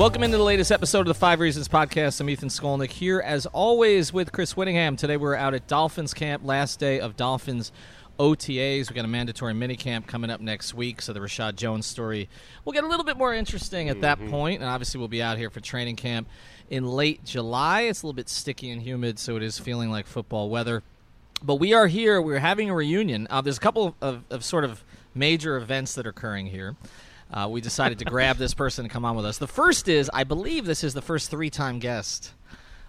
Welcome into the latest episode of the Five Reasons Podcast. I'm Ethan Skolnick here, as always, with Chris Whittingham. Today we're out at Dolphins camp, last day of Dolphins OTAs. We got a mandatory mini camp coming up next week, so the Reshad Jones story will get a little bit more interesting at that point. And obviously, we'll be out here for training camp in late July. It's a little bit sticky and humid, so it is feeling like football weather. But we are here. We're having a reunion. Uh, there's a couple of, of sort of major events that are occurring here. Uh, we decided to grab this person to come on with us. The first is, I believe this is the first three-time guest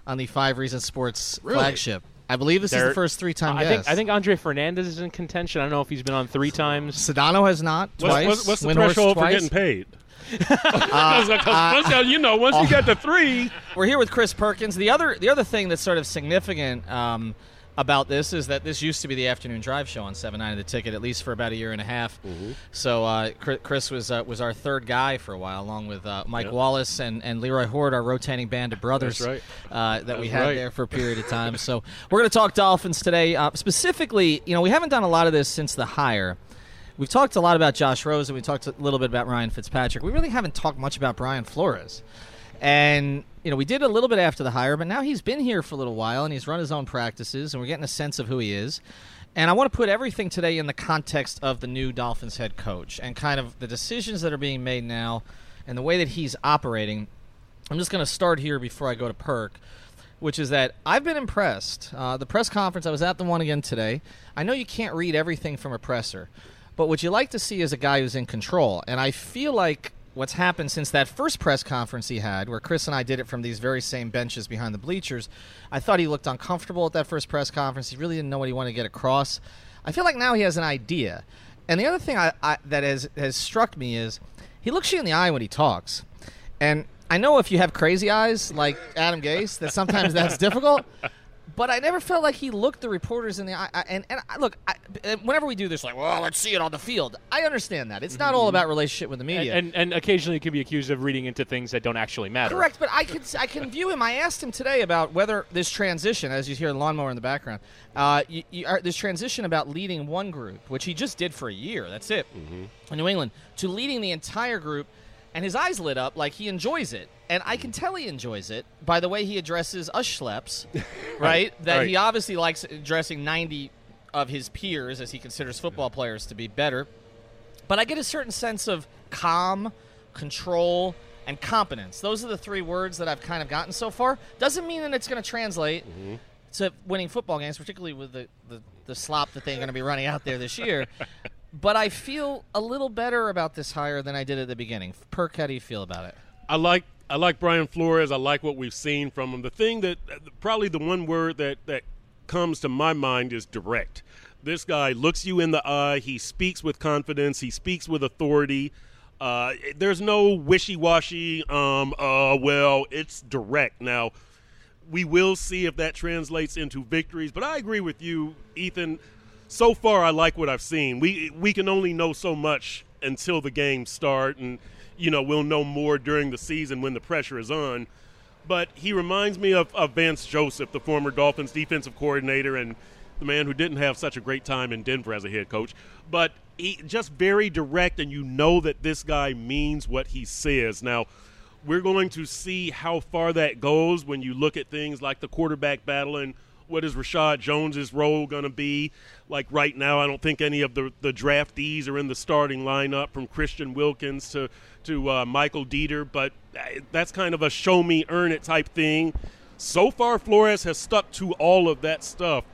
on the Five Reasons Sports Really? flagship. I believe this is the first three-time I guest. think I think Andre Fernandez is in contention. I don't know if he's been on three times. Sedano has not What's, twice. what's, what's the Windhorst threshold for getting paid? Because once you- you know, once you get to three, We're here with Chris Perkins. The other the other thing that's sort of significant um, about this is that this used to be the afternoon drive show on Seven Nine of the Ticket, at least for about a year and a half. So uh, Chris was uh, was our third guy for a while, along with uh, Mike Yep. Wallace and, and Leroy Hoard, our rotating band of brothers That's uh, that we had right. there for a period of time. so we're going to talk Dolphins today. Uh, specifically, you know, we haven't done a lot of this since the hire. We've talked a lot about Josh Rose and we talked a little bit about Ryan Fitzpatrick. We really haven't talked much about Brian Flores. And, you know, we did a little bit after the hire, but now he's been here for a little while and he's run his own practices and we're getting a sense of who he is. And I want to put everything today in the context of the new Dolphins head coach and kind of the decisions that are being made now and the way that he's operating. I'm just going to start here before I go to Perk, which is that I've been impressed. Uh, the press conference, I was at the one again today. I know you can't read everything from a presser, but what you like to see is a guy who's in control. And I feel like what's happened since that first press conference he had, where Chris and I did it from these very same benches behind the bleachers, I thought he looked uncomfortable at that first press conference. He really didn't know what he wanted to get across. I feel like now he has an idea. And the other thing I, I, that has, has struck me is he looks you in the eye when he talks. And I know if you have crazy eyes like Adam Gase, that sometimes that's difficult. But I never felt like he looked the reporters in the eye. And, and I, look, I, uh, whenever we do this, like, well, let's see it on the field. I understand that it's not all about relationship with the media. and and occasionally you can be accused of reading into things that don't actually matter. Correct, but I can I can view him. I asked him today about whether this transition, as you hear the lawnmower in the background, uh, you, you, are, this transition about leading one group, which he just did for a year. That's it in New England, to leading the entire group, and his eyes lit up like he enjoys it, and I can tell he enjoys it by the way he addresses us schleps, right? That he obviously likes addressing ninety of his peers as he considers football players to be better but I get a certain sense of calm, control, and competence. Those are the three words that I've kind of gotten so far. Doesn't mean that it's going to translate mm-hmm. to winning football games, particularly with the, the, the slop that they're going to be running out there this year. but I feel a little better about this hire than I did at the beginning. Perk, how do you feel about it? I like I like Brian Flores. I like what we've seen from him. The thing that probably the one word that that comes to my mind is direct. This guy looks you in the eye. He speaks with confidence. He speaks with authority. Uh, there's no wishy-washy. Um, uh, well, it's direct. Now, we will see if that translates into victories. But I agree with you, Ethan. So far, I like what I've seen. We we can only know so much until the games start, and you know we'll know more during the season when the pressure is on. But he reminds me of, of Vance Joseph, the former Dolphins defensive coordinator, and the man who didn't have such a great time in Denver as a head coach. But he just very direct, and you know that this guy means what he says. Now, we're going to see how far that goes when you look at things like the quarterback battle and what is Reshad Jones's role going to be. Like right now, I don't think any of the, the draftees are in the starting lineup from Christian Wilkins to to uh, Michael Deiter, but uh, that's kind of a show me, earn it type thing. So far, Flores has stuck to all of that stuff.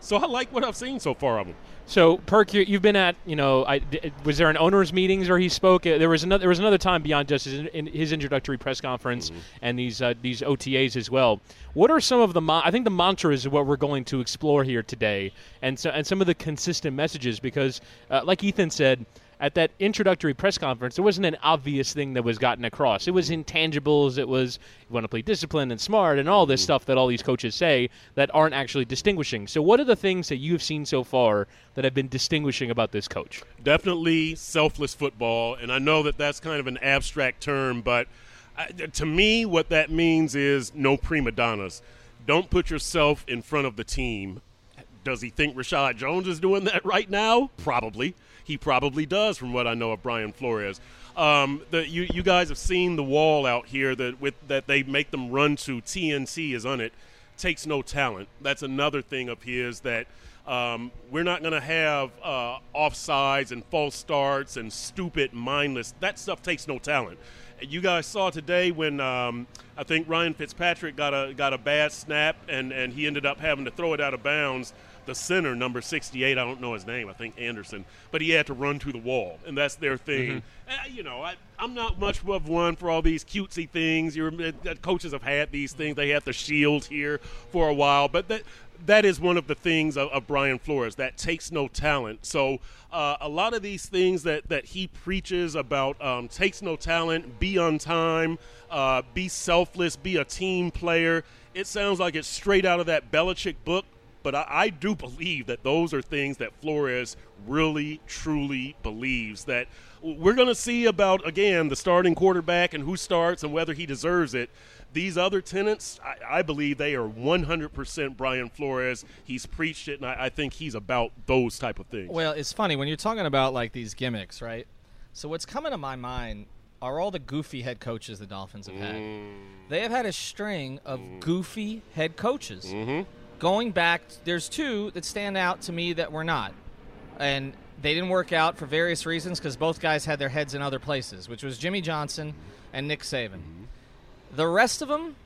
So I like what I've seen so far of him. So Perk, you, you've been at you know, I, was there an owners meetings where he spoke? Uh, There was another. There was another time beyond just his, in his introductory press conference and these uh, these OTAs as well. What are some of the? I think the mantras is what we're going to explore here today, and so and some of the consistent messages because, uh, like Ethan said. At that introductory press conference, there wasn't an obvious thing that was gotten across. It was intangibles. It was you want to play disciplined and smart and all this stuff that all these coaches say that aren't actually distinguishing. So, what are the things that you've seen so far that have been distinguishing about this coach? definitely selfless football, and I know that that's kind of an abstract term, but uh, to me, what that means is no prima donnas. Don't put yourself in front of the team. Does he think Reshad Jones is doing that right now? Probably. He probably does, from what I know of Brian Flores. Um, the, you you guys have seen the wall out here that with that they make them run to. TNT is on it. Takes no talent. That's another thing of his that um, we're not going to have uh, offsides and false starts and stupid, mindless. That stuff takes no talent. You guys saw today when um, I think Ryan Fitzpatrick got a got a bad snap and, and he ended up having to throw it out of bounds. The center, number 68, I don't know his name, I think Anderson, but he had to run to the wall, and that's their thing. Uh, you know, I, I'm not much of one for all these cutesy things. Your uh, coaches have had these things. They had the shield here for a while, but that that is one of the things of, of Brian Flores that takes no talent. So uh, a lot of these things that that he preaches about um, takes no talent, be on time, uh, be selfless, be a team player. It sounds like it's straight out of that Belichick book. But I, I do believe that those are things that Flores really, truly believes that we're going to see about again the starting quarterback and who starts and whether he deserves it. These other tenants, I, I believe they are 100% Brian Flores. He's preached it, and I, I think he's about those type of things. Well, it's funny when you're talking about like these gimmicks, right? So what's coming to my mind are all the goofy head coaches the Dolphins have had. They have had a string of goofy head coaches. Mm-hmm. Going back, there's two that stand out to me that were not, and they didn't work out for various reasons because both guys had their heads in other places, which was Jimmy Johnson and Nick Saban. Mm-hmm. The rest of them,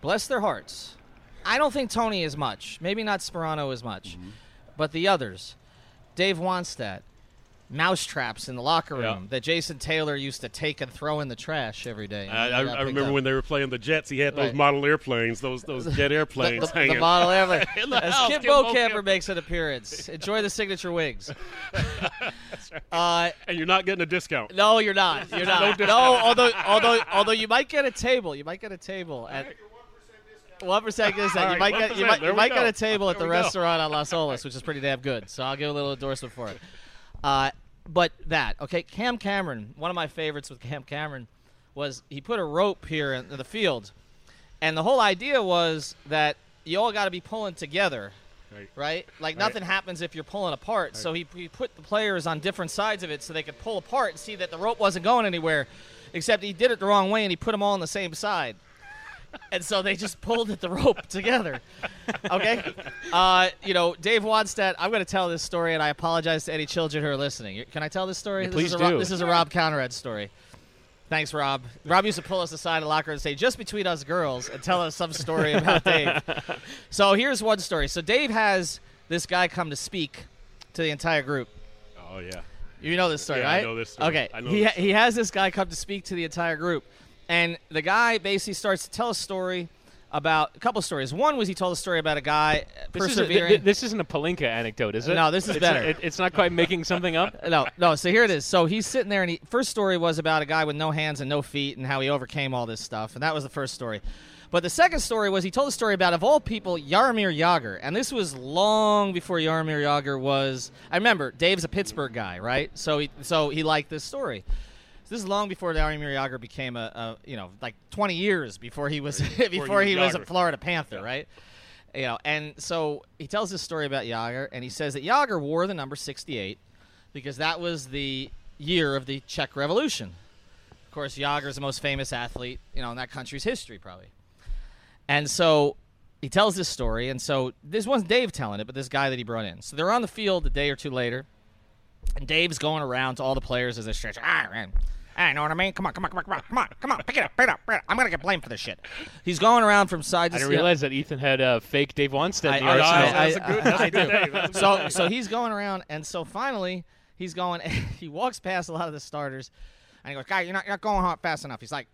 bless their hearts. I don't think Tony as much. Maybe not Sparano as much. Mm-hmm. But the others, Dave Wannstedt, mousetraps in the locker room Yeah. that Jason Taylor used to take and throw in the trash every day. I, I, I remember up. when they were playing the Jets. He had those Right. model airplanes, those those jet airplanes the, the hanging. model airplane. The As house, Kid Kid Bo Camper Camper. makes an appearance. Enjoy the signature wigs. uh, and you're not getting a discount. no, you're not. You're not. No no, although although although you might get a table. You might get a table at one percent discount. All You right, might get you might, you might get a table at the restaurant on Las Olas, which is pretty damn good. So I'll give a little endorsement for it. Uh, but that okay, Cam Cameron. One of my favorites with Cam Cameron was he put a rope here in the field, and the whole idea was that you all got to be pulling together Right. right? Like Right. nothing happens if you're pulling apart. So he, he put the players on different sides of it so they could pull apart and see that the rope wasn't going anywhere. Except he did it the wrong way and he put them all on the same side. And so they just pulled at the rope together. Okay? Uh, you know, Dave Wannstedt, I'm going to tell this story, and I apologize to any children who are listening. Can I tell this story? Yeah, this please is a Rob, do. this is a Rob Konrad story. Thanks, Rob. Rob used to pull us aside in the locker and say, just between us girls, and tell us some story about Dave. So here's one story. So Dave has this guy come to speak to the entire group. Oh yeah. You know this story, Yeah, I know this story. Okay. I know he this he has this guy come to speak to the entire group, and the guy basically starts to tell a story about a couple stories. One was he told a story about a guy This, isn't, persevering. th- this isn't a Palinka anecdote, is it? No, this is It's- better. it- it's not quite making something up. no, no. So here it is. So he's sitting there, and he first story was about a guy with no hands and no feet, and how he overcame all this stuff, and that was the first story. But the second story was he told a story about, of all people, Jaromir Jagr, and this was long before Jaromir Jagr was. I remember Dave's a Pittsburgh guy, right? So he so he liked this story. So this is long before Jaromir Jagr became a, a you know like 20 years before he was before he he was a Florida Panther, right? You know, and so he tells this story about Jagr, and he says that Jagr wore the number 68 because that was the year of the Czech Revolution. Of course, Jagr is the most famous athlete, you know, in that country's history, probably. And so he tells this story, and so this wasn't Dave telling it, but this guy that he brought in. So they're on the field a day or two later, and Dave's going around to all the players as they stretch. Ah, man. I know what I mean. Come on, come on, come on, come on, come on, come on, pick it up, pick it up, pick it up. I'm gonna get blamed for this shit. He's going around from side to side. I didn't realize that Ethan had uh, fake Dave Wannstedt in the I- I- arsenal. I- that's a good. That's I a good do. day. That's a so day. so he's going around, and so finally he's going. he walks past a lot of the starters, and he goes, "Guy, you're not you're not going hard fast enough." He's like,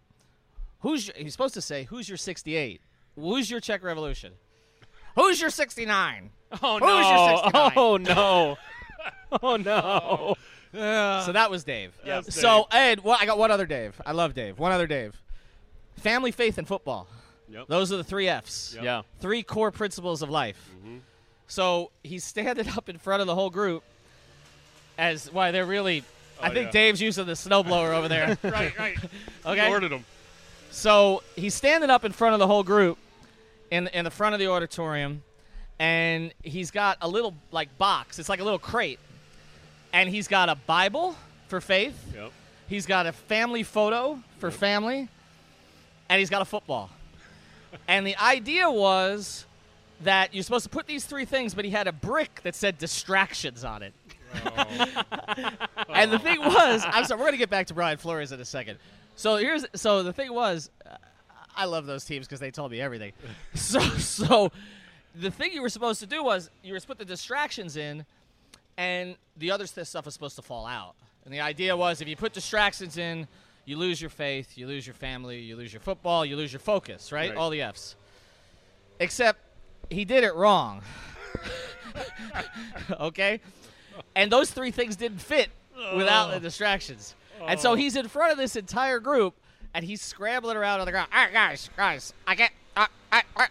"Who's?" Your, he's supposed to say, "Who's your 68? Who's your Czech Revolution? Who's your 69?" oh Who's your no! 69? Oh no! Oh no! So that was Dave. Yes, So Ed, well, I got one other Dave. I love Dave. One other Dave. Family, faith, and football. Yep. Those are the three F's. Yep. Yeah. three core principles of life. So he's standing up in front of the whole group as why they're really. I Oh, think yeah. Dave's using the snowblower over there. right, right. Okay. He ordered them. So he's standing up in front of the whole group in in the front of the auditorium, and he's got a little like box. It's like a little crate, and he's got a Bible for faith. Yep. He's got a family photo for family, and he's got a football. and the idea was that you're supposed to put these three things, but he had a brick that said distractions on it. and the thing was, I'm sorry, we're gonna get back to Brian Flores in a second. So here's so the thing was, uh, I love those teams because they told me everything. So so the thing you were supposed to do was you were supposed to put the distractions in, and the other stuff was supposed to fall out. And the idea was if you put distractions in, you lose your faith, you lose your family, you lose your football, you lose your focus, right? Right. All the F's. Except he did it wrong. okay? And those three things didn't fit without the distractions. And so he's in front of this entire group and he's scrambling around on the ground. All right, guys, guys, I get. Uh, I, I.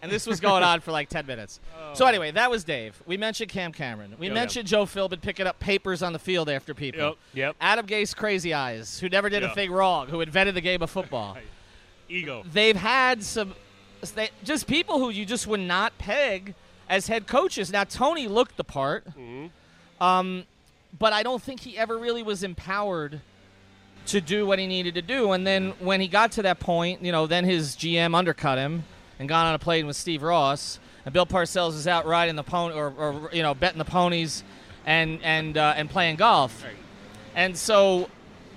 And this was going on for like 10 minutes. So, anyway, that was Dave. We mentioned Cam Cameron. We Yep. mentioned Joe Philbin picking up papers on the field after people. Yep. Yep. Adam Gase, crazy eyes, who never did a thing wrong, who invented the game of football. Ego. They've had some, they, just people who you just would not peg as head coaches. Now Tony looked the part, um, but I don't think he ever really was empowered to do what he needed to do. And then when he got to that point, you know, then his GM undercut him and gone on a plane with Steve Ross, and Bill Parcells is out riding the pony or, or you know betting the ponies and and uh, and playing golf. And so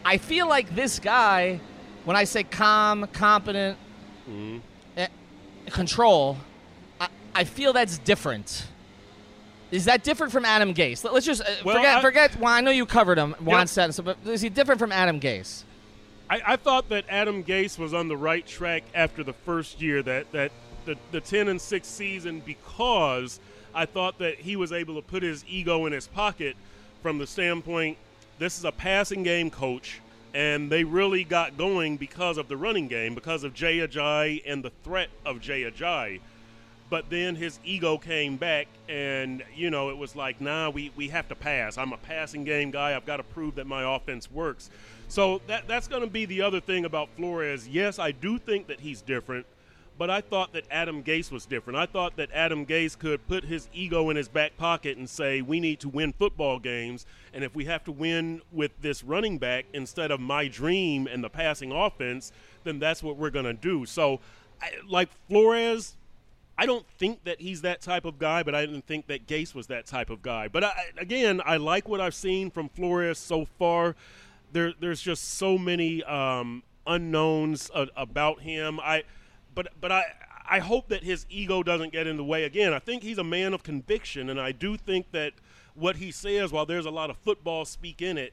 I feel like this guy, when I say calm, competent, eh, control, I, I feel that's different. Is that different from Adam Gase? Let- Let's just uh, Well, forget. I- forget. Well, I know you covered him. Juan Yep. so, but is he different from Adam Gase? I, I thought that Adam Gase was on the right track after the first year, that, that the, the 10 and 6 season, because I thought that he was able to put his ego in his pocket from the standpoint this is a passing game coach, and they really got going because of the running game, because of Jay Ajayi and the threat of Jay Ajayi. But then his ego came back, and you know it was like, nah, we, we have to pass. I'm a passing game guy. I've got to prove that my offense works. So that that's going to be the other thing about Flores. Yes, I do think that he's different, but I thought that Adam Gase was different. I thought that Adam Gase could put his ego in his back pocket and say, we need to win football games, and if we have to win with this running back instead of my dream and the passing offense, then that's what we're going to do. So, I, like Flores, I don't think that he's that type of guy, but I didn't think that Gase was that type of guy. But I, again, I like what I've seen from Flores so far. There, there's just so many um, unknowns a, about him. I, but, but I, I hope that his ego doesn't get in the way. Again, I think he's a man of conviction, and I do think that what he says, while there's a lot of football speak in it,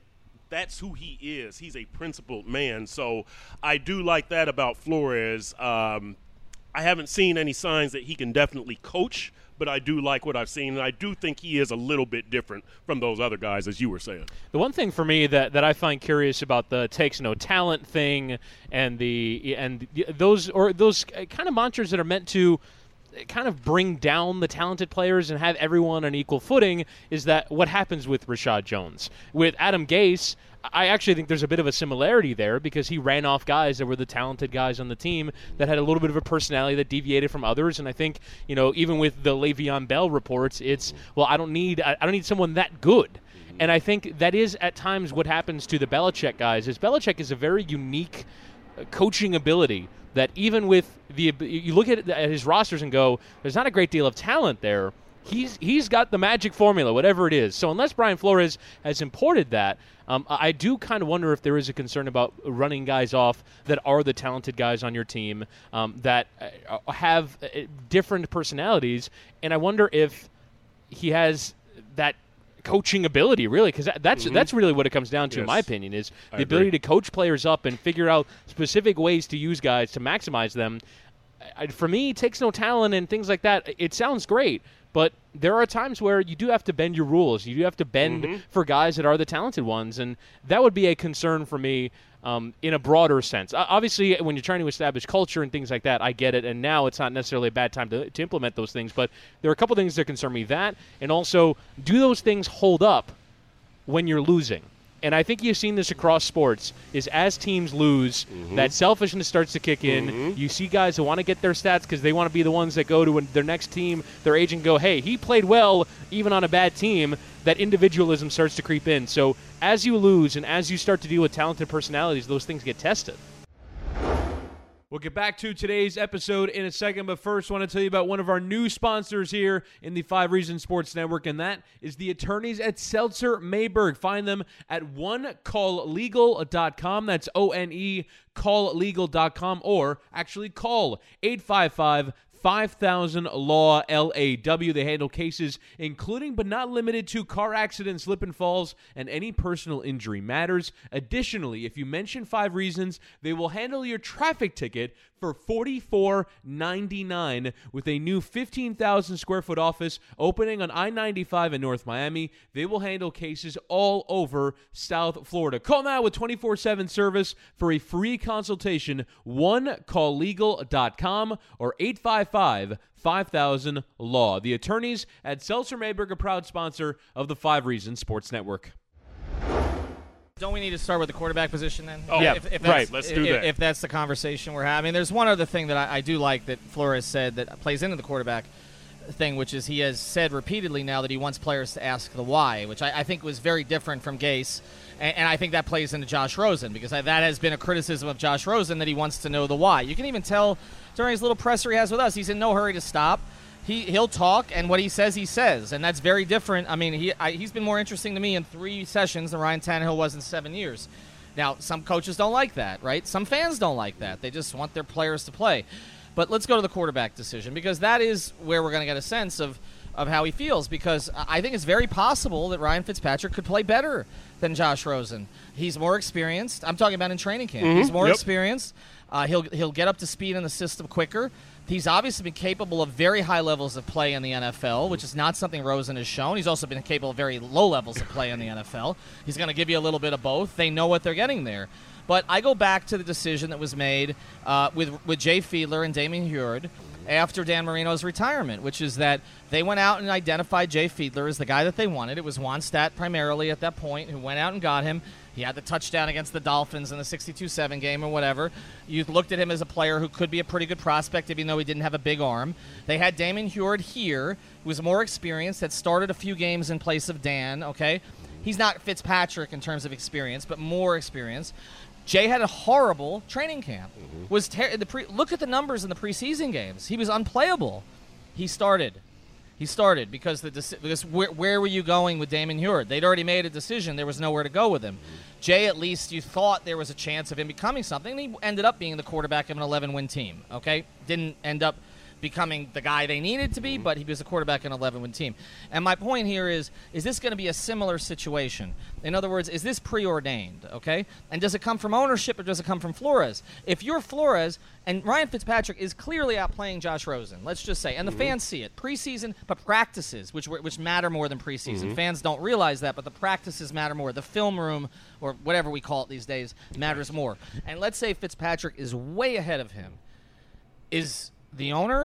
that's who he is. He's a principled man. So I do like that about Flores. Um, I haven't seen any signs that he can definitely coach, but I do like what I've seen, and I do think he is a little bit different from those other guys, as you were saying. The one thing for me that, that I find curious about the takes no talent thing and the and those or those kind of mantras that are meant to kind of bring down the talented players and have everyone on equal footing is that what happens with Reshad Jones. With Adam Gase, I actually think there's a bit of a similarity there because he ran off guys that were the talented guys on the team that had a little bit of a personality that deviated from others. And I think, you know, even with the Le'Veon Bell reports, it's, well, I don't need, I don't need someone that good. And I think that is at times what happens to the Belichick guys. Is Belichick is a very unique uh, coaching ability that even with the you look at his rosters and go, there's not a great deal of talent there. He's he's got the magic formula, whatever it is. So unless Brian Flores has imported that, um, I do kind of wonder if there is a concern about running guys off that are the talented guys on your team um, that uh, have uh, different personalities, and I wonder if he has that coaching ability really because that, that's that's really what it comes down to in my opinion is the I agree. ability to coach players up and figure out specific ways to use guys to maximize them. I, for me it takes no talent and things like that. It sounds great but there are times where you do have to bend your rules you do have to bend for guys that are the talented ones and that would be a concern for me um, in a broader sense. Obviously, when you're trying to establish culture and things like that, I get it. And now it's not necessarily a bad time to, to implement those things. But there are a couple things that concern me. That, and also, do those things hold up when you're losing? And I think you've seen this across sports, is as teams lose, Mm-hmm. that selfishness starts to kick in. You see guys who want to get their stats because they want to be the ones that go to their next team, their agent go, hey, he played well even on a bad team. That individualism starts to creep in. So as you lose and as you start to deal with talented personalities, those things get tested. We'll get back to today's episode in a second, but first, I want to tell you about one of our new sponsors here in the Five Reasons Sports Network, and that is the attorneys at Seltzer Mayberg. Find them at onecalllegal.com. That's O N E calllegal.com, or actually call 855 5000 Law LAW. They handle cases including but not limited to car accidents, slip and falls, and any personal injury matters. Additionally, if you mention five reasons, they will handle your traffic ticket for $44.99 with a new 15,000 square foot office opening on I 95 in North Miami. They will handle cases all over South Florida. Call now with 24 7 service for a free consultation. One OneCallLegal.com or 855 5000 Law. The attorneys at Seltzer Mayberg, a proud sponsor of the Five Reasons Sports Network. Don't we need to start with the quarterback position then? Oh, Yeah, if, if right. Let's do if, that. If that's the conversation we're having, there's one other thing that I, I do like that Flores said that plays into the quarterback thing, which is he has said repeatedly now that he wants players to ask the why, which I, I think was very different from Gase, and, and I think that plays into Josh Rosen because I, that has been a criticism of Josh Rosen that he wants to know the why. You can even tell during his little presser he has with us, he's in no hurry to stop. He he'll talk, and what he says, he says, and that's very different. I mean, he I, he's been more interesting to me in three sessions than Ryan Tannehill was in seven years. Now, some coaches don't like that, right? Some fans don't like that. They just want their players to play. But let's go to the quarterback decision because that is where we're going to get a sense of of how he feels because I think it's very possible that Ryan Fitzpatrick could play better than Josh Rosen. He's more experienced. I'm talking about in training camp. He's more Yep. experienced. Uh, he'll he'll get up to speed in the system quicker. He's obviously been capable of very high levels of play in the NFL, which is not something Rosen has shown. He's also been capable of very low levels of play in the NFL. He's going to give you a little bit of both. They know what they're getting there. But I go back to the decision that was made uh, with with Jay Fiedler and Damien Huard after Dan Marino's retirement, which is that they went out and identified Jay Fiedler as the guy that they wanted. It was Wannstedt primarily at that point who went out and got him. He had the touchdown against the Dolphins in the 62-7 game or whatever. You looked at him as a player who could be a pretty good prospect, even though he didn't have a big arm. They had Damon Huard here, who was more experienced, had started a few games in place of Dan. Okay, he's not Fitzpatrick in terms of experience, but more experience. Jay had a horrible training camp. Mm-hmm. Was ter- the pre- look at the numbers in the preseason games. He was unplayable. He started. He started because the deci- because where, where were you going with Damon Huard? They'd already made a decision. There was nowhere to go with him. Jay, at least you thought there was a chance of him becoming something. And he ended up being the quarterback of an 11-win team. Okay, didn't end up becoming the guy they needed to be, mm-hmm. but he was a quarterback in an 11 win team. And my point here is is this going to be a similar situation? In other words, is this preordained, okay? And does it come from ownership or does it come from Flores? If you're Flores and Ryan Fitzpatrick is clearly outplaying Josh Rosen, let's just say, and the mm-hmm. fans see it, preseason, but practices, which which matter more than preseason. Mm-hmm. Fans don't realize that, but the practices matter more. The film room or whatever we call it these days matters more. And let's say Fitzpatrick is way ahead of him. Is the owner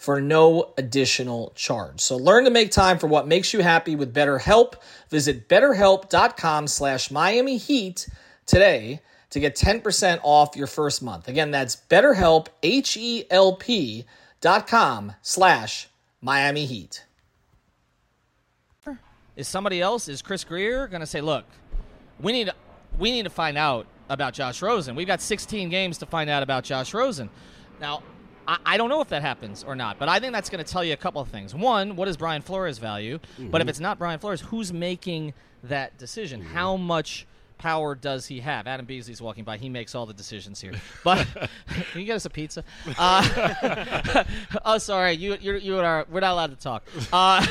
for no additional charge. So learn to make time for what makes you happy with BetterHelp. Visit betterhelp.com slash Miami Heat today to get 10% off your first month. Again, that's betterhelp, H-E-L-P dot com slash Miami Heat. is somebody else? Is Chris Grier going to say, "Look, we need we need to find out about Josh Rosen. We've got 16 games to find out about Josh Rosen." Now, I, I don't know if that happens or not, but I think that's going to tell you a couple of things. One, what is Brian Flores' value? But if it's not Brian Flores, who's making that decision? How much power does he have? Adam Beasley's walking by. He makes all the decisions here. But can you get us a pizza? Uh, oh, sorry, you you you are we're not allowed to talk. Uh,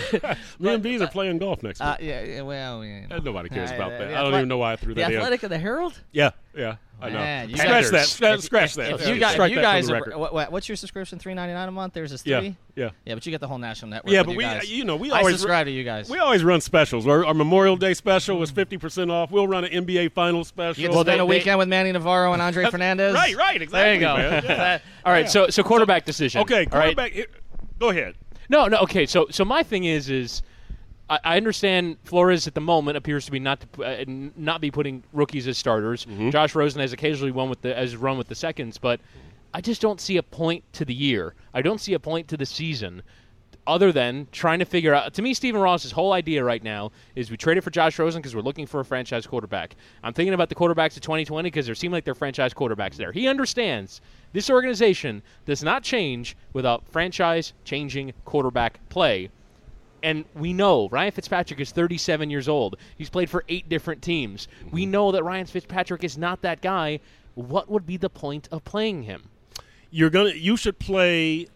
Me and Bees are playing golf next week. uh, yeah, yeah, well, yeah, you know. Nobody cares Uh, about that. I don't even know why I threw that. The Athletic and the Herald. Yeah, yeah, I know. Man, scratch guys- that. Scratch, scratch that. if Yeah, you guys, strike if you guys are, what, what- what's your subscription? Three ninety nine a month. There's this Yeah, three. yeah. Yeah, but you get the whole national network. Yeah, but you we, guys. you know, we I always subscribe to you guys. We always run specials. Our, our Memorial Day special was hmm. fifty percent off. We'll run an NBA Finals special. You get to spend they- a weekend with Manny Navarro and Andre Fernandez. right, right, exactly. There you go. Yeah. All right, so so quarterback decision. Okay, All right? quarterback. here- Go ahead. No, no. Okay, so so my thing is is I, I understand Flores at the moment appears to be not to, uh, not be putting rookies as starters. Josh Rosen has occasionally won with the as run with the seconds, but I just don't see a point to the year. I don't see a point to the season. Other than trying to figure out, to me, Stephen Ross's whole idea right now is we traded for Josh Rosen because we're looking for a franchise quarterback. I'm thinking about the quarterbacks of 2020 because there seem like they're franchise quarterbacks there. He understands this organization does not change without franchise changing quarterback play. And we know Ryan Fitzpatrick is 37 years old. He's played for eight different teams. We mhm. know that Ryan Fitzpatrick is not that guy. What would be the point of playing him? You're gonna. You should play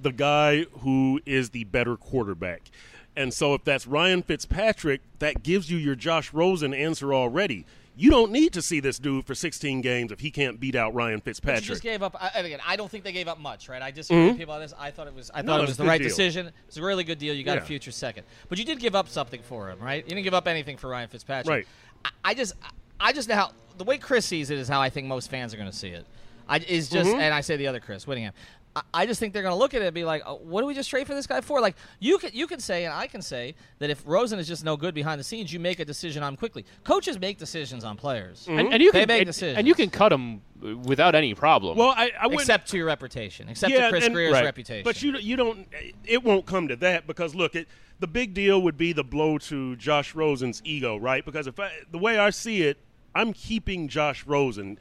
the guy who is the better quarterback. And so, if that's Ryan Fitzpatrick, that gives you your Josh Rosen answer already. You don't need to see this dude for 16 games if he can't beat out Ryan Fitzpatrick. You just gave up. I, again, I don't think they gave up much, right? I disagree with people on this. I thought it was. I Mm-hmm. No, thought it was the right deal. decision. It's a really good deal. You got a future second, but you did give up something for him, right? You didn't give up anything for Ryan Fitzpatrick. Right. I, I just, I just know how the way Chris sees it is how I think most fans are going to see it. I is just, Mm-hmm. and I say the other Chris Whittingham. I, I just think they're going to look at it and be like, oh, "What do we just trade for this guy for?" Like you can, you can say, and I can say that if Rosen is just no good behind the scenes, you make a decision on quickly. Coaches make decisions on players. And, and mm-hmm. you They can make and, decisions. and you can cut them without any problem. well, I, I wouldn't. except to your reputation, except yeah, to Chris and- Grier's right. reputation. But you you don't. It won't come to that because look, it the big deal would be the blow to Josh Rosen's ego, right? Because if I, the way I see it, I'm keeping Josh Rosen.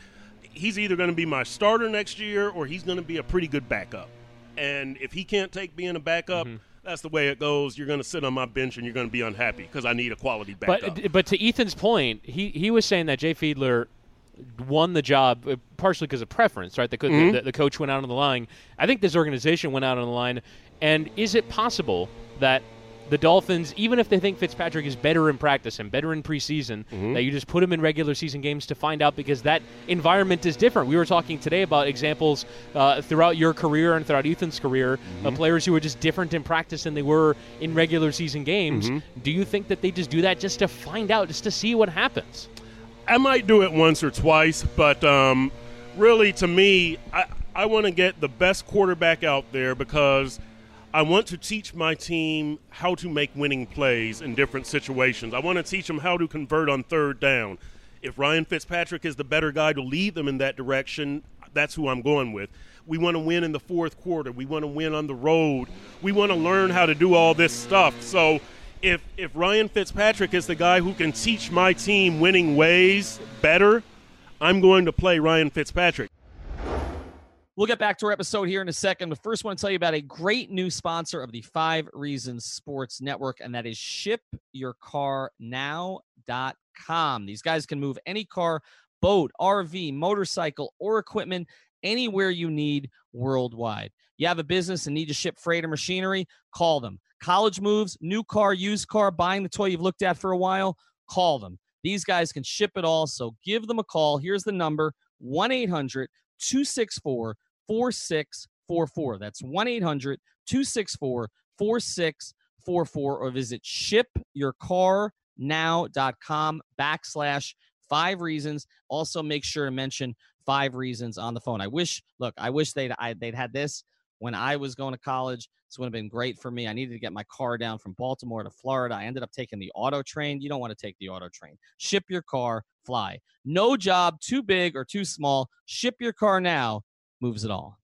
He's either going to be my starter next year or he's going to be a pretty good backup. And if he can't take being a backup, Mm-hmm. that's the way it goes. You're going to sit on my bench and you're going to be unhappy because I need a quality backup. But but to Ethan's point, he he was saying that Jay Fiedler won the job uh, partially because of preference, right? The, co- Mm-hmm. the, the coach went out on the line. I think this organization went out on the line. And is it possible that the Dolphins, even if they think Fitzpatrick is better in practice and better in preseason, Mm-hmm. that you just put him in regular season games to find out because that environment is different. We were talking today about examples uh, throughout your career and throughout Ethan's career Mm-hmm. of players who were just different in practice than they were in regular season games. Mm-hmm. Do you think that they just do that just to find out, just to see what happens? I might do it once or twice, but um, really, to me, I, I want to get the best quarterback out there because I want to teach my team how to make winning plays in different situations. I want to teach them how to convert on third down. If Ryan Fitzpatrick is the better guy to lead them in that direction, that's who I'm going with. We want to win in the fourth quarter. We want to win on the road. We want to learn how to do all this stuff. So if if Ryan Fitzpatrick is the guy who can teach my team winning ways better, I'm going to play Ryan Fitzpatrick. We'll get back to our episode here in a second, but first, I want to tell you about a great new sponsor of the Five Reasons Sports Network, and that is ShipYourCarNow.com. These guys can move any car, boat, RV, motorcycle, or equipment anywhere you need worldwide. You have a business and need to ship freight or machinery? Call them. College moves, new car, used car, buying the toy you've looked at for a while? Call them. These guys can ship it all, so give them a call. Here's the number 1 800 264 4644. That's 1 800 264 4644 or visit shipyourcarnow.com backslash five reasons. Also, make sure to mention five reasons on the phone. I wish, look, I wish they'd, I, they'd had this when I was going to college. This would have been great for me. I needed to get my car down from Baltimore to Florida. I ended up taking the auto train. You don't want to take the auto train. Ship your car, fly. No job too big or too small. Ship your car now moves it all.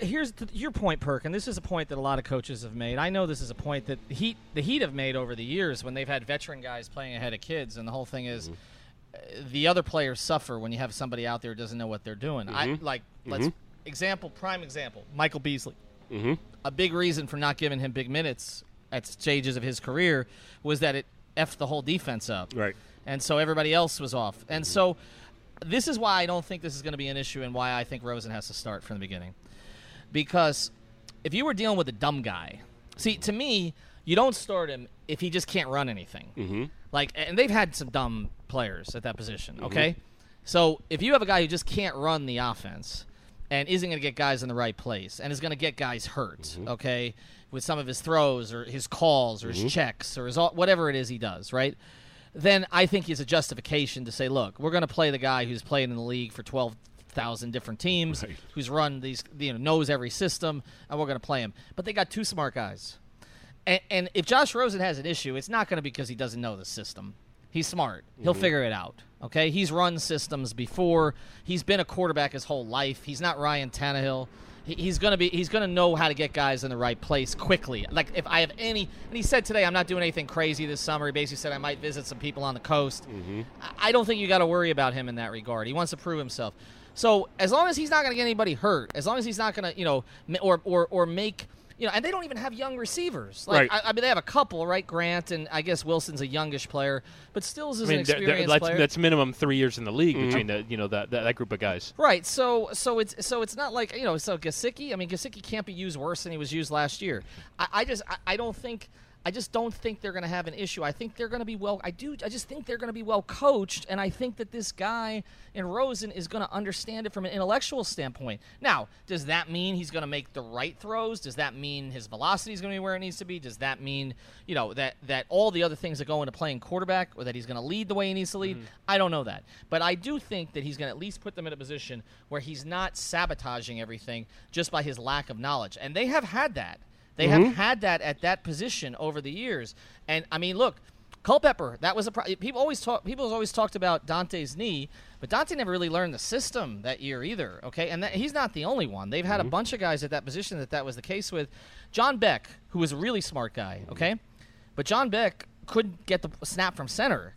Here's th- your point, Perk, and this is a point that a lot of coaches have made. I know this is a point that Heat, the Heat have made over the years when they've had veteran guys playing ahead of kids, and the whole thing is uh, the other players suffer when you have somebody out there who doesn't know what they're doing. I like let's example, prime example, Michael Beasley. Mm-hmm. A big reason for not giving him big minutes at stages of his career was that it effed the whole defense up. Right. And so everybody else was off. And so this is why I don't think this is going to be an issue and why I think Rosen has to start from the beginning. Because if you were dealing with a dumb guy, see, to me, you don't start him if he just can't run anything. Mm-hmm. Like, and they've had some dumb players at that position, mm-hmm. okay? So if you have a guy who just can't run the offense and isn't going to get guys in the right place and is going to get guys hurt, mm-hmm. okay, with some of his throws or his calls or his mm-hmm. checks or his all, whatever it is he does, right? Then I think he's a justification to say, look, we're going to play the guy who's played in the league for twelve thousand different teams, Right. who's run these, you know, knows every system, and we're going to play him. But they got two smart guys. And, and if Josh Rosen has an issue, it's not going to be because he doesn't know the system. He's smart. He'll mm-hmm. figure it out. Okay, he's run systems before. He's been a quarterback his whole life. He's not Ryan Tannehill. He- He's gonna be. He's gonna know how to get guys in the right place quickly. Like if I have any, and he said today, I'm not doing anything crazy this summer. He basically said I might visit some people on the coast. Mm-hmm. I- I don't think you got to worry about him in that regard. He wants to prove himself. So as long as he's not going to get anybody hurt, as long as he's not going to, you know, or or or make, you know, and they don't even have young receivers. Like Right. I, I mean, they have a couple, right? Grant and I guess Wilson's a youngish player, but Stills is I mean, an th- th- experienced that's, player. that's minimum three years in the league Mm-hmm. between the you know that, that that group of guys. Right. So so it's so it's not like you know so Gesicki. I mean Gesicki can't be used worse than he was used last year. I, I just I, I don't think I just don't think they're going to have an issue. I think they're going to be well. I do. I just think they're going to be well coached, and I think that this guy in Rosen is going to understand it from an intellectual standpoint. Now, does that mean he's going to make the right throws? Does that mean his velocity is going to be where it needs to be? Does that mean you know that that all the other things that go into playing quarterback, or that he's going to lead the way he needs to lead? Mm-hmm. I don't know that, but I do think that he's going to at least put them in a position where he's not sabotaging everything just by his lack of knowledge, and they have had that. They have mm-hmm. had that at that position over the years. And I mean, look, Culpepper, that was a pro- people always talk. People always talked about Daunte's knee, but Daunte never really learned the system that year either. Okay, and that, he's not the only one. They've had a mm-hmm. bunch of guys at that position that that was the case with. John Beck, who was a really smart guy. Okay, but John Beck couldn't get the snap from center.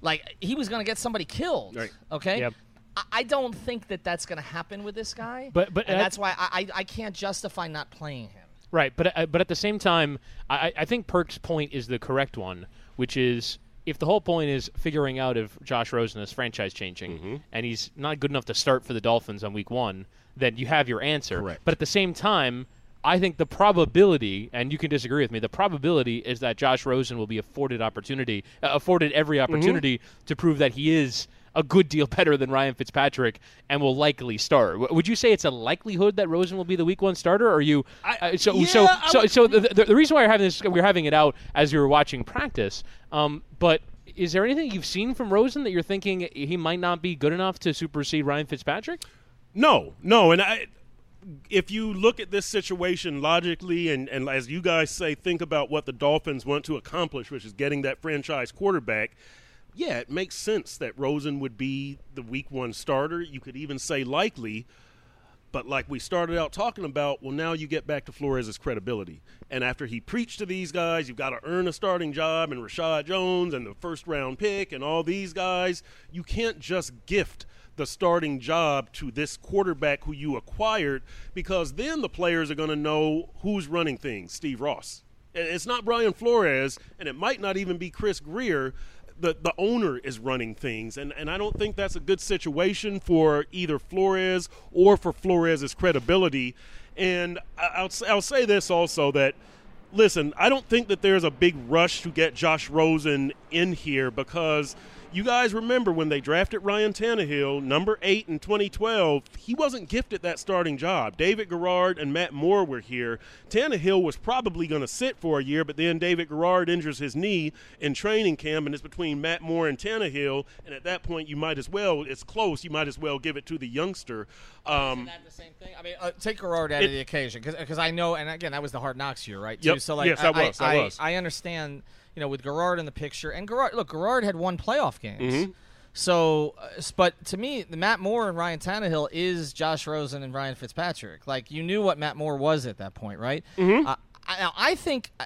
Like he was going to get somebody killed. Right. Okay. Yep. I- I don't think that that's going to happen with this guy. But- but and at- that's why I I can't justify not playing him. Right, but uh, but at the same time, I, I think Perk's point is the correct one, which is if the whole point is figuring out if Josh Rosen is franchise changing and he's not good enough to start for the Dolphins on week one, then you have your answer. Correct. But at the same time, I think the probability, and you can disagree with me, the probability is that Josh Rosen will be afforded opportunity, uh, afforded every opportunity to prove that he is a good deal better than Ryan Fitzpatrick and will likely start. Would you say it's a likelihood that Rosen will be the Week One starter? Or are you uh, so yeah, so I so so the, the, the reason why we're having this, we're having it out as we were watching practice. Um, but is there anything you've seen from Rosen that you're thinking he might not be good enough to supersede Ryan Fitzpatrick? No, no, and I, if you look at this situation logically, and, and as you guys say, think about what the Dolphins want to accomplish, which is getting that franchise quarterback. Yeah, it makes sense that Rosen would be the Week One starter. You could even say likely, but like we started out talking about, well, now you get back to Flores' credibility. And after he preached to these guys, you've got to earn a starting job, and Reshad Jones and the first round pick and all these guys, you can't just gift the starting job to this quarterback who you acquired because then the players are going to know who's running things. Steve Ross. It's not Brian Flores, and it might not even be Chris Grier the the owner is running things, and and I don't think that's a good situation for either Flores or for Flores's credibility. And I'll I'll say this also that. Listen, I don't think that there's a big rush to get Josh Rosen in here because you guys remember when they drafted Ryan Tannehill, number eight in 2012, he wasn't gifted that starting job. David Garrard and Matt Moore were here. Tannehill was probably going to sit for a year, but then David Garrard injures his knee in training camp, and it's between Matt Moore and Tannehill. And at that point, you might as well, it's close, you might as well give it to the youngster. Um, Isn't that the same thing? I mean, uh, take Garrard out of the occasion because I know, and again, that was the hard knocks year, right? Yep. Too. So like, Yes, that I, was, that I, was. I understand, you know, with Garrard in the picture, and Garrard, look, Garrard had won playoff games. Mm-hmm. So, uh, but to me, the Matt Moore and Ryan Tannehill is Josh Rosen and Ryan Fitzpatrick. Like you knew what Matt Moore was at that point, right? Mm-hmm. Uh, I, now, I think uh,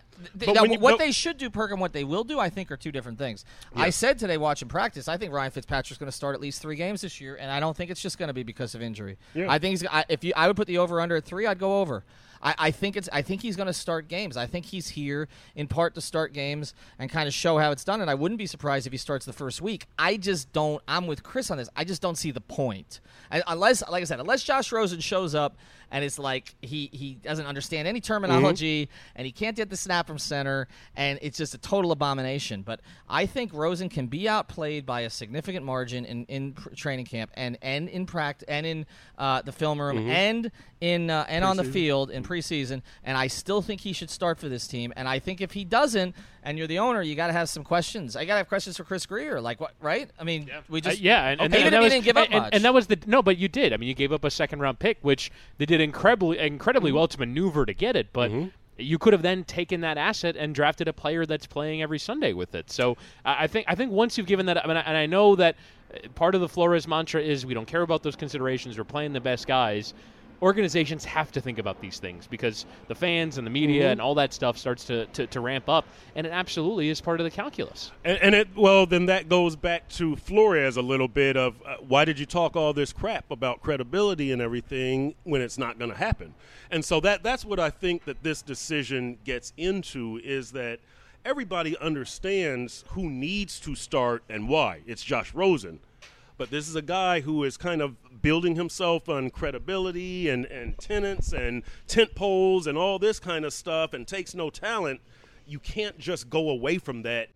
now, you- what they should do, Perk, and what they will do, I think, are two different things. I said today watching practice, I think Ryan Fitzpatrick's going to start at least three games this year, and I don't think it's just going to be because of injury. Yeah. I think he's. I, if you, I would put the over under at three. I'd go over. I, I think it's. I think he's going to start games. I think he's here in part to start games and kind of show how it's done. And I wouldn't be surprised if he starts the first week. I just don't. I'm with Chris on this. I just don't see the point. And unless, like I said, unless Josh Rosen shows up and it's like he he doesn't understand any terminology and he can't get the snap from center and it's just a total abomination. But I think Rosen can be outplayed by a significant margin in in pr- training camp and and in practice and in uh, the film room and in uh, and on the field in preseason. And I still think he should start for this team. And I think if he doesn't, and you're the owner, you got to have some questions. I got to have questions for Chris Grier. Like what? Right? I mean, we Uh, just yeah, and, and, okay, and even that if was, he didn't give up and, much. and that was the no, but you did. I mean, you gave up a second round pick, which they did incredibly incredibly Mm-hmm. well to maneuver to get it, but. You could have then taken that asset and drafted a player that's playing every Sunday with it. So I think I think once you've given that, I mean, and I know that uh, part of the Flores mantra is we don't care about those considerations. We're playing the best guys. Organizations have to think about these things because the fans and the media Mm-hmm. and all that stuff starts to, to, to ramp up, and it absolutely is part of the calculus. And, and it well, then that goes back to Flores a little bit of uh, why did you talk all this crap about credibility and everything when it's not going to happen? And so that that's what I think that this decision gets into is that everybody understands who needs to start and why. It's Josh Rosen. But this is a guy who is kind of building himself on credibility and, and tenants and tent poles and all this kind of stuff and takes no talent. You can't just go away from that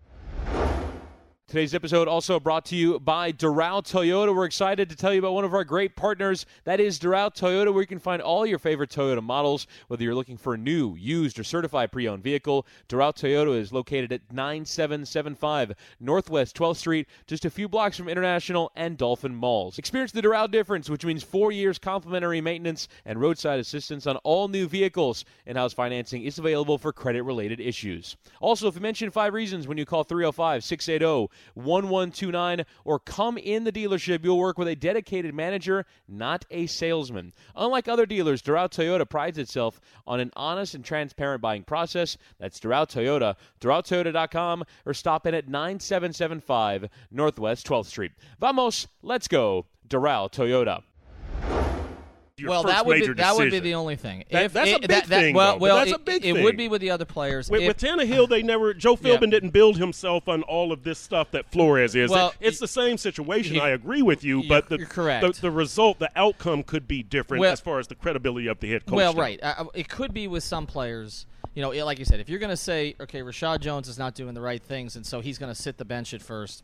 Today's episode also brought to you by Doral Toyota. We're excited to tell you about one of our great partners. That is Doral Toyota, where you can find all your favorite Toyota models. Whether you're looking for a new, used, or certified pre owned vehicle, Doral Toyota is located at 9775 Northwest 12th Street, just a few blocks from International and Dolphin Malls. Experience the Doral difference, which means four years complimentary maintenance and roadside assistance on all new vehicles. In house financing is available for credit related issues. Also, if you mention five reasons when you call 305 680 1129 or come in the dealership, you'll work with a dedicated manager, not a salesman. Unlike other dealers, Doral Toyota prides itself on an honest and transparent buying process. That's Doral Toyota, DoralToyota.com, or stop in at 9775 Northwest 12th Street. Vamos, let's go, Doral Toyota. Your well, first that would be major that would be the only thing. That- if, that's a big that, that- thing, Well, though, well, that's it, a big it thing. would be with the other players. With, If- with Tannehill, they never. Joe Philbin didn't build himself on all of this stuff that Flores is. Well, It- it's the same situation. you- I agree with you, but the, correct. The, the result, the outcome could be different Well- as far as the credibility of the head coach. Well, now. right. Uh, it could be with some players. You know, like you said, if you're going to say, okay, Reshad Jones is not doing the right things, and so he's going to sit the bench at first.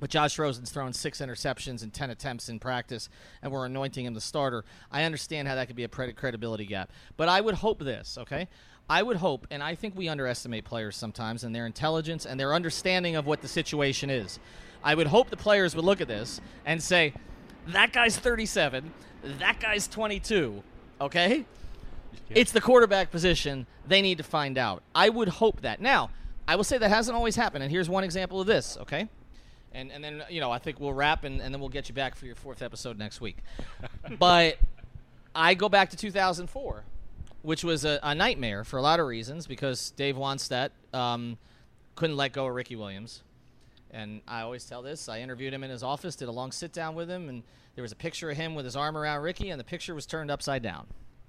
But Josh Rosen's thrown six interceptions in ten attempts in practice, and we're anointing him the starter. I understand how that could be a credibility gap. But I would hope this, okay? I would hope, and I think we underestimate players sometimes and their intelligence and their understanding of what the situation is. I would hope the players would look at this and say, that guy's 37, that guy's 22, okay? It's the quarterback position. They need to find out. I would hope that. Now, I will say that hasn't always happened, and here's one example of this, okay? And, and then, you know, I think we'll wrap, and, and then we'll get you back for your fourth episode next week. but I go back to 2004, which was a, a nightmare for a lot of reasons because Dave Wannstedt um, couldn't let go of Ricky Williams. And I always tell this. I interviewed him in his office, did a long sit down with him, and there was a picture of him with his arm around Ricky, and the picture was turned upside down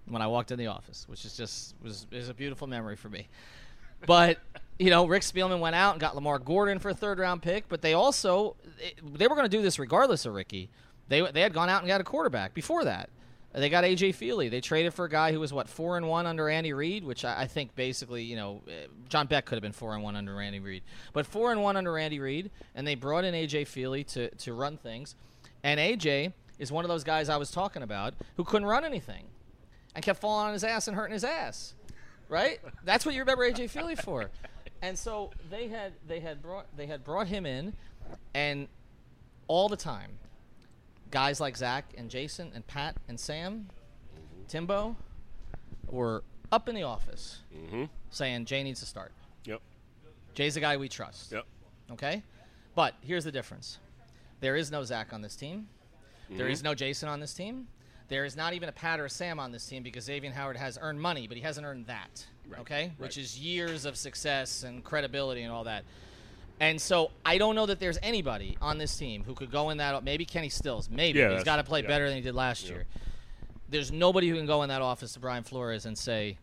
when I walked in the office, which is just was is a beautiful memory for me. But you know, Rick Spielman went out and got Lamar Gordon for a third round pick, but they also they were going to do this regardless of Ricky. They they had gone out and got a quarterback before that. They got AJ Feeley. They traded for a guy who was what four and one under Andy Reid, which I, I think basically you know eh, John Beck could have been four and one under Andy Reid, but four and one under Andy Reid, and they brought in AJ Feeley to to run things, and AJ is one of those guys I was talking about who couldn't run anything, and kept falling on his ass and hurting his ass, right? That's what you remember AJ Feeley for, and so they had they had brought they had brought him in, and all the time guys like Zach and Jason and Pat and Sam, Timbo, were up in the office mm-hmm. saying Jay needs to start. Yep. Jay's the guy we trust. Yep. Okay? But here's the difference there is no Zach on this team, There mm-hmm. is no Jason on this team. There is not even a Pat or a Sam on this team because Xavier Howard has earned money, but he hasn't earned that. Okay, which is years of success and credibility and all that. And so I don't know that there's anybody on this team who could go in that. Maybe Kenny Stills. Maybe Yeah, he's got to play yeah. better than he did last year. There's nobody who can go in that office to Brian Flores and say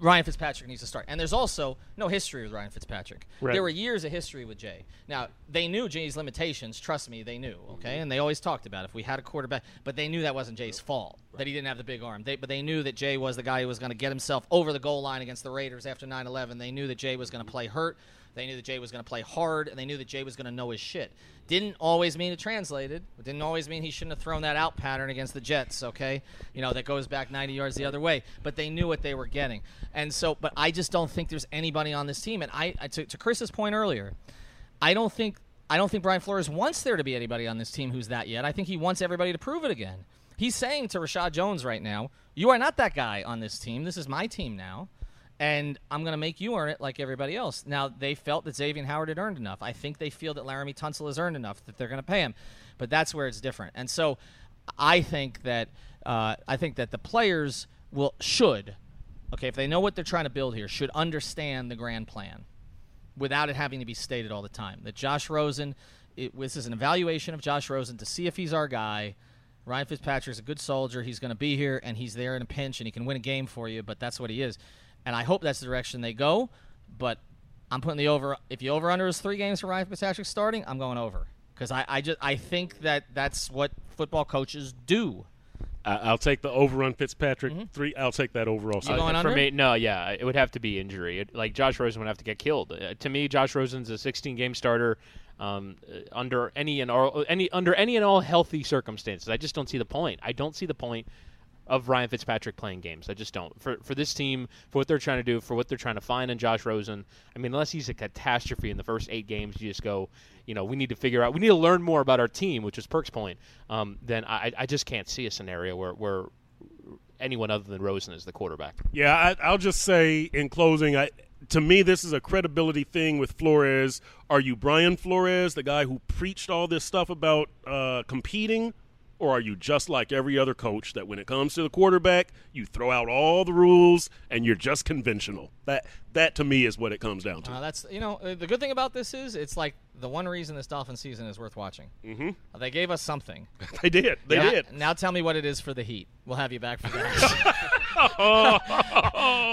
Ryan Fitzpatrick needs to start. And there's also no history with Ryan Fitzpatrick. Right. There were years of history with Jay. Now, they knew Jay's limitations. Trust me, they knew, okay? Mm-hmm. And they always talked about if we had a quarterback, but they knew that wasn't Jay's fault, that he didn't have the big arm. They, but they knew that Jay was the guy who was going to get himself over the goal line against the Raiders after 9 11. They knew that Jay was going to mm-hmm. play hurt. They knew that Jay was going to play hard, and they knew that Jay was going to know his shit. Didn't always mean it translated. It didn't always mean he shouldn't have thrown that out pattern against the Jets, okay? You know, that goes back 90 yards the other way. But they knew what they were getting. And so, but I just don't think there's anybody on this team. And I, I to, to Chris's point earlier, I don't think I don't think Brian Flores wants there to be anybody on this team who's that yet. I think he wants everybody to prove it again. He's saying to Reshad Jones right now, "You are not that guy on this team. This is my team now, and I'm going to make you earn it like everybody else." Now they felt that Xavier Howard had earned enough. I think they feel that Laremy Tunsil has earned enough that they're going to pay him, but that's where it's different. And so, I think that uh, I think that the players will should, okay, if they know what they're trying to build here, should understand the grand plan without it having to be stated all the time. That Josh Rosen, it, this is an evaluation of Josh Rosen to see if he's our guy. Ryan Fitzpatrick's a good soldier. He's going to be here, and he's there in a pinch, and he can win a game for you. But that's what he is, and I hope that's the direction they go. But I'm putting the over. If you over under is three games for Ryan Fitzpatrick starting, I'm going over because I, I just I think that that's what football coaches do. I, I'll take the over on Fitzpatrick three. I'll take that over also. You going for under? me, no, yeah, it would have to be injury. It, like Josh Rosen would have to get killed. Uh, to me, Josh Rosen's a 16 game starter um, uh, under any and all any under any and all healthy circumstances. I just don't see the point. I don't see the point of Ryan Fitzpatrick playing games. I just don't. For for this team, for what they're trying to do, for what they're trying to find in Josh Rosen. I mean, unless he's a catastrophe in the first eight games, you just go, you know, we need to figure out, we need to learn more about our team, which is Perk's point. Um, then I, I just can't see a scenario where where anyone other than Rosen is the quarterback. Yeah, I, I'll just say in closing, I, to me, this is a credibility thing with Flores. Are you Brian Flores, the guy who preached all this stuff about uh, competing? Or are you just like every other coach that when it comes to the quarterback, you throw out all the rules and you're just conventional? That that to me is what it comes down to. Uh, that's you know uh, the good thing about this is it's like the one reason this Dolphin season is worth watching. Mm-hmm. they gave us something. they did. They now, did. Now tell me what it is for the Heat. We'll have you back for that. All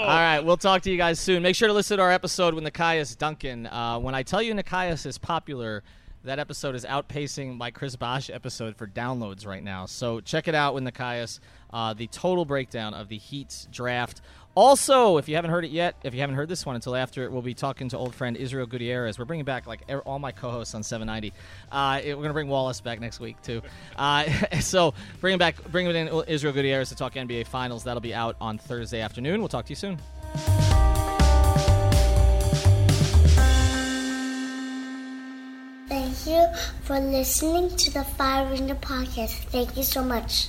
right, we'll talk to you guys soon. Make sure to listen to our episode with Nekias Duncan. Uh, when I tell you Nekias is popular, that episode is outpacing my Chris Bosh episode for downloads right now. So check it out with Nekias. Uh, the total breakdown of the Heat's draft. Also, if you haven't heard it yet, if you haven't heard this one until after it, we'll be talking to old friend Israel Gutierrez. We're bringing back like all my co-hosts on 790. Uh, we're gonna bring Wallace back next week too. Uh, so bringing back, bringing in Israel Gutierrez to talk NBA Finals. That'll be out on Thursday afternoon. We'll talk to you soon. You for listening to the Five Reasons podcast. Thank you so much.